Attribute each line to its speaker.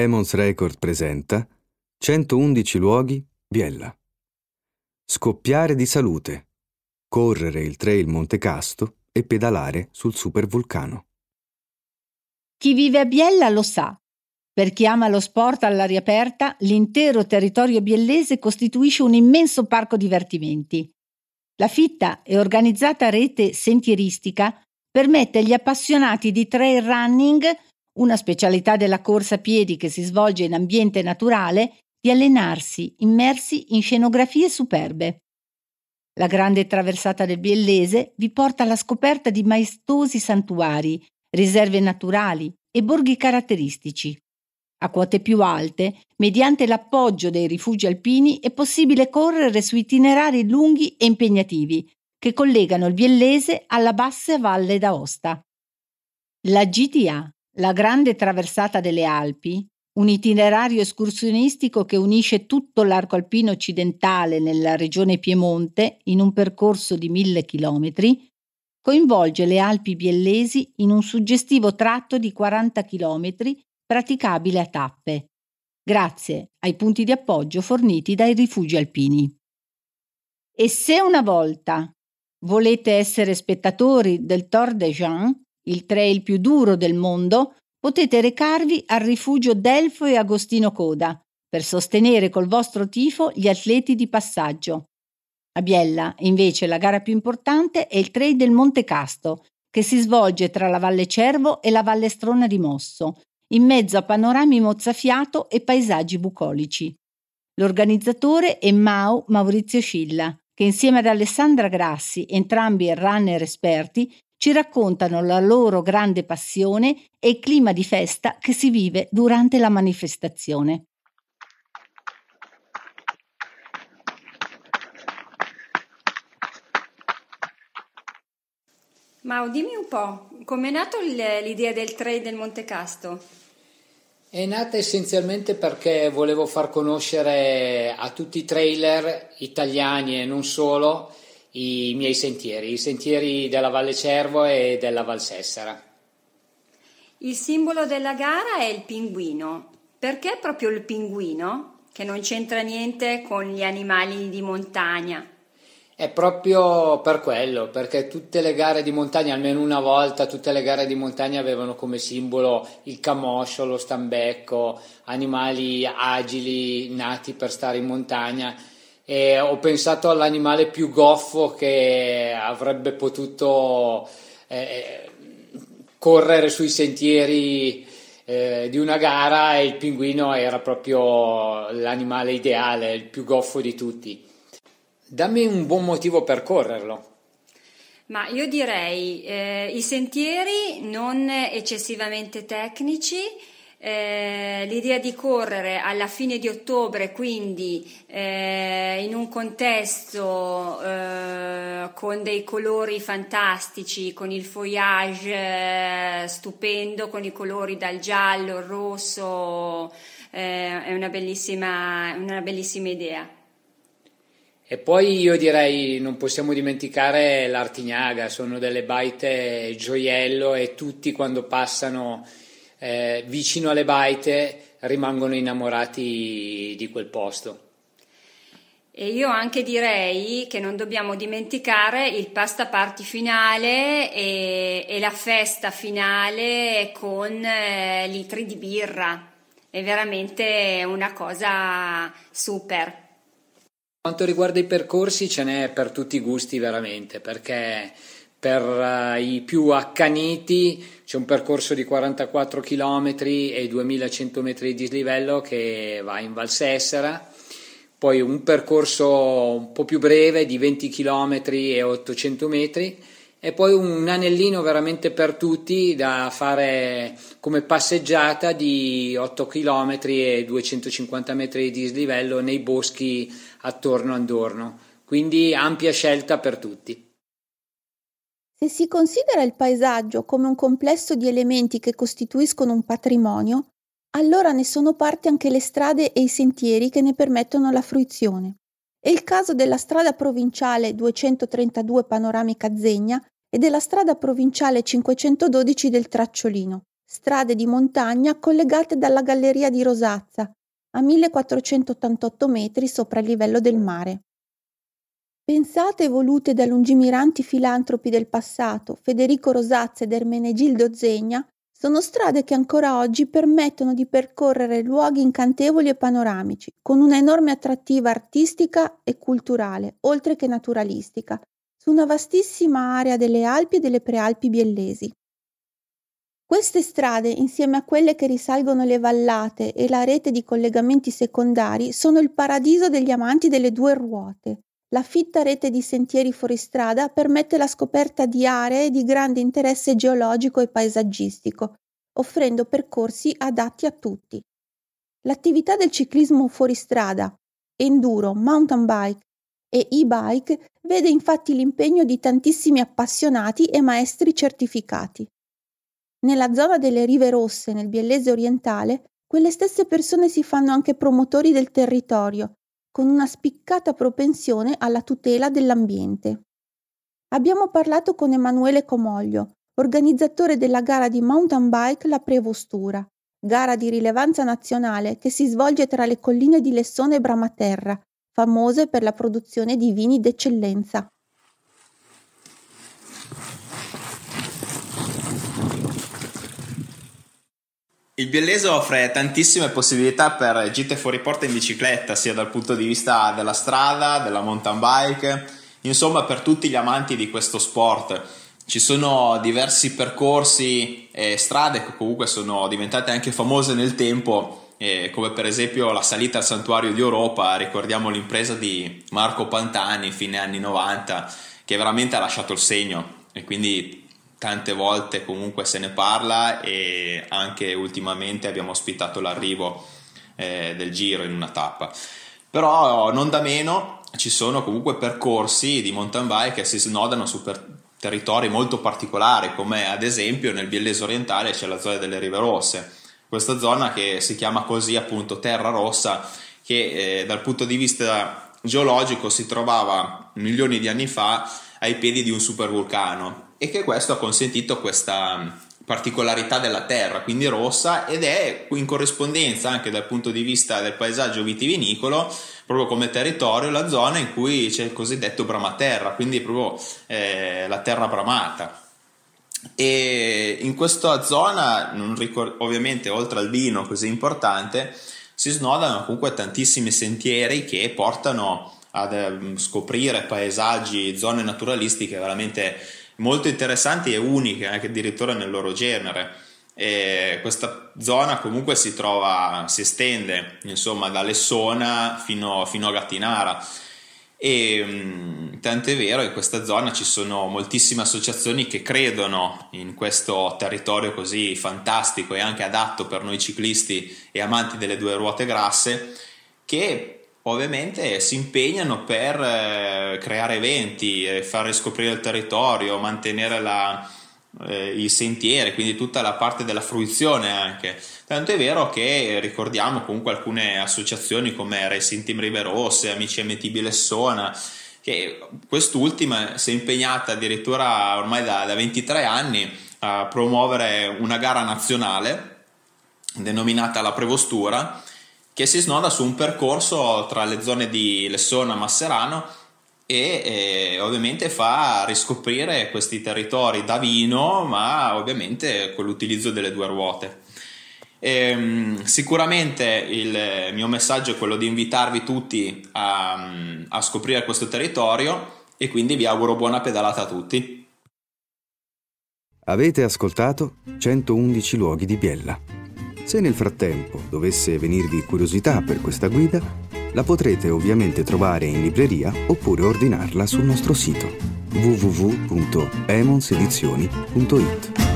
Speaker 1: Emons Record presenta 111 luoghi Biella. Scoppiare di salute, correre il trail Monte Casto e pedalare sul supervulcano.
Speaker 2: Chi vive a Biella lo sa. Per chi ama lo sport all'aria aperta, l'intero territorio biellese costituisce un immenso parco divertimenti. La fitta e organizzata rete sentieristica permette agli appassionati di trail running, una specialità della corsa a piedi che si svolge in ambiente naturale, di allenarsi immersi in scenografie superbe. La grande traversata del Biellese vi porta alla scoperta di maestosi santuari, riserve naturali e borghi caratteristici. A quote più alte, mediante l'appoggio dei rifugi alpini, è possibile correre su itinerari lunghi e impegnativi, che collegano il Biellese alla bassa valle d'Aosta. La GTA, la grande traversata delle Alpi, un itinerario escursionistico che unisce tutto l'arco alpino occidentale nella regione Piemonte in un percorso di mille chilometri, coinvolge le Alpi biellesi in un suggestivo tratto di 40 chilometri praticabile a tappe, grazie ai punti di appoggio forniti dai rifugi alpini. E se una volta Volete essere spettatori del Tour de Jean, il trail più duro del mondo? Potete recarvi al rifugio Delfo e Agostino Coda per sostenere col vostro tifo gli atleti di passaggio. A Biella, invece, la gara più importante è il trail del Monte Casto, che si svolge tra la Valle Cervo e la Valle Strona di Mosso, in mezzo a panorami mozzafiato e paesaggi bucolici. L'organizzatore è Mao Maurizio Scilla che insieme ad Alessandra Grassi, entrambi runner esperti, ci raccontano la loro grande passione e il clima di festa che si vive durante la manifestazione.
Speaker 3: Mau, dimmi un po', com'è nata l'idea del trail del Monte Casto?
Speaker 4: È nata essenzialmente perché volevo far conoscere a tutti i trailer italiani e non solo i miei sentieri, i sentieri della Valle Cervo e della Val Sessera.
Speaker 3: Il simbolo della gara è il pinguino. Perché proprio il pinguino? Che non c'entra niente con gli animali di montagna.
Speaker 4: È proprio per quello, perché tutte le gare di montagna, almeno una volta, tutte le gare di montagna avevano come simbolo il camoscio, lo stambecco, animali agili nati per stare in montagna. E ho pensato all'animale più goffo che avrebbe potuto eh, correre sui sentieri eh, di una gara e il pinguino era proprio l'animale ideale, il più goffo di tutti. Dammi un buon motivo per correrlo.
Speaker 3: Ma io direi eh, i sentieri non eccessivamente tecnici, eh, l'idea di correre alla fine di ottobre, quindi eh, in un contesto eh, con dei colori fantastici, con il feuillage eh, stupendo, con i colori dal giallo, al rosso, eh, è una bellissima, una bellissima idea.
Speaker 4: E poi io direi non possiamo dimenticare l'Artignaga, sono delle baite gioiello e tutti quando passano eh, vicino alle baite rimangono innamorati di quel posto.
Speaker 3: E io anche direi che non dobbiamo dimenticare il pasta party finale e, e la festa finale con eh, litri di birra. È veramente una cosa super
Speaker 4: quanto riguarda i percorsi ce n'è per tutti i gusti veramente, perché per uh, i più accaniti c'è un percorso di 44 km e 2100 metri di dislivello che va in Val Sessera, poi un percorso un po' più breve di 20 km e 800 metri. E poi un anellino veramente per tutti da fare come passeggiata di 8 km e 250 metri di dislivello nei boschi attorno a Andorno, quindi ampia scelta per tutti.
Speaker 5: Se si considera il paesaggio come un complesso di elementi che costituiscono un patrimonio, allora ne sono parte anche le strade e i sentieri che ne permettono la fruizione. È il caso della strada provinciale 232 panoramica Zegna e della strada provinciale 512 del Tracciolino, strade di montagna collegate dalla galleria di Rosazza, a 1488 metri sopra il livello del mare. Pensate e volute da lungimiranti filantropi del passato, Federico Rosazza ed Ermenegildo Zegna, sono strade che ancora oggi permettono di percorrere luoghi incantevoli e panoramici, con una enorme attrattiva artistica e culturale, oltre che naturalistica, su una vastissima area delle Alpi e delle Prealpi biellesi. Queste strade, insieme a quelle che risalgono le vallate e la rete di collegamenti secondari, sono il paradiso degli amanti delle due ruote. La fitta rete di sentieri fuoristrada permette la scoperta di aree di grande interesse geologico e paesaggistico, offrendo percorsi adatti a tutti. L'attività del ciclismo fuoristrada, enduro, mountain bike e e-bike vede infatti l'impegno di tantissimi appassionati e maestri certificati. Nella zona delle Rive Rosse, nel Biellese orientale, quelle stesse persone si fanno anche promotori del territorio con una spiccata propensione alla tutela dell'ambiente. Abbiamo parlato con Emanuele Comoglio, organizzatore della gara di mountain bike La Prevostura, gara di rilevanza nazionale che si svolge tra le colline di Lessone e Bramaterra, famose per la produzione di vini d'eccellenza.
Speaker 6: Il Biellese offre tantissime possibilità per gite fuori porta in bicicletta, sia dal punto di vista della strada, della mountain bike, insomma per tutti gli amanti di questo sport. Ci sono diversi percorsi e strade che comunque sono diventate anche famose nel tempo, eh, come per esempio la salita al santuario di Europa, ricordiamo l'impresa di Marco Pantani fine anni 90, che veramente ha lasciato il segno e quindi tante volte comunque se ne parla e anche ultimamente abbiamo ospitato l'arrivo eh, del giro in una tappa. Però non da meno ci sono comunque percorsi di mountain bike che si snodano su per territori molto particolari, come ad esempio nel Biellese orientale c'è la zona delle Rive Rosse, questa zona che si chiama così appunto Terra Rossa, che eh, dal punto di vista geologico si trovava milioni di anni fa ai piedi di un supervulcano e che questo ha consentito questa particolarità della terra, quindi rossa, ed è in corrispondenza anche dal punto di vista del paesaggio vitivinicolo, proprio come territorio, la zona in cui c'è il cosiddetto bramaterra, quindi proprio eh, la terra bramata. E in questa zona, ricor- ovviamente oltre al vino così importante, si snodano comunque tantissimi sentieri che portano a eh, scoprire paesaggi, zone naturalistiche veramente molto interessanti e uniche anche addirittura nel loro genere. E questa zona comunque si trova, si estende insomma da Lessona fino, fino a Gattinara e mh, tant'è vero in questa zona ci sono moltissime associazioni che credono in questo territorio così fantastico e anche adatto per noi ciclisti e amanti delle due ruote grasse che ovviamente si impegnano per eh, creare eventi, eh, far riscoprire il territorio, mantenere la, eh, i sentieri, quindi tutta la parte della fruizione anche. Tanto è vero che ricordiamo comunque alcune associazioni come Racing Team Rive Rosse, Amici MT Bilessona, che quest'ultima si è impegnata addirittura ormai da, da 23 anni a promuovere una gara nazionale denominata la Prevostura che si snoda su un percorso tra le zone di Lessona e Masserano e eh, ovviamente fa riscoprire questi territori da vino, ma ovviamente con l'utilizzo delle due ruote. E, ehm, sicuramente il mio messaggio è quello di invitarvi tutti a, a scoprire questo territorio e quindi vi auguro buona pedalata a tutti.
Speaker 1: Avete ascoltato 111 luoghi di Biella. Se nel frattempo dovesse venirvi curiosità per questa guida, la potrete ovviamente trovare in libreria oppure ordinarla sul nostro sito www.emonsedizioni.it.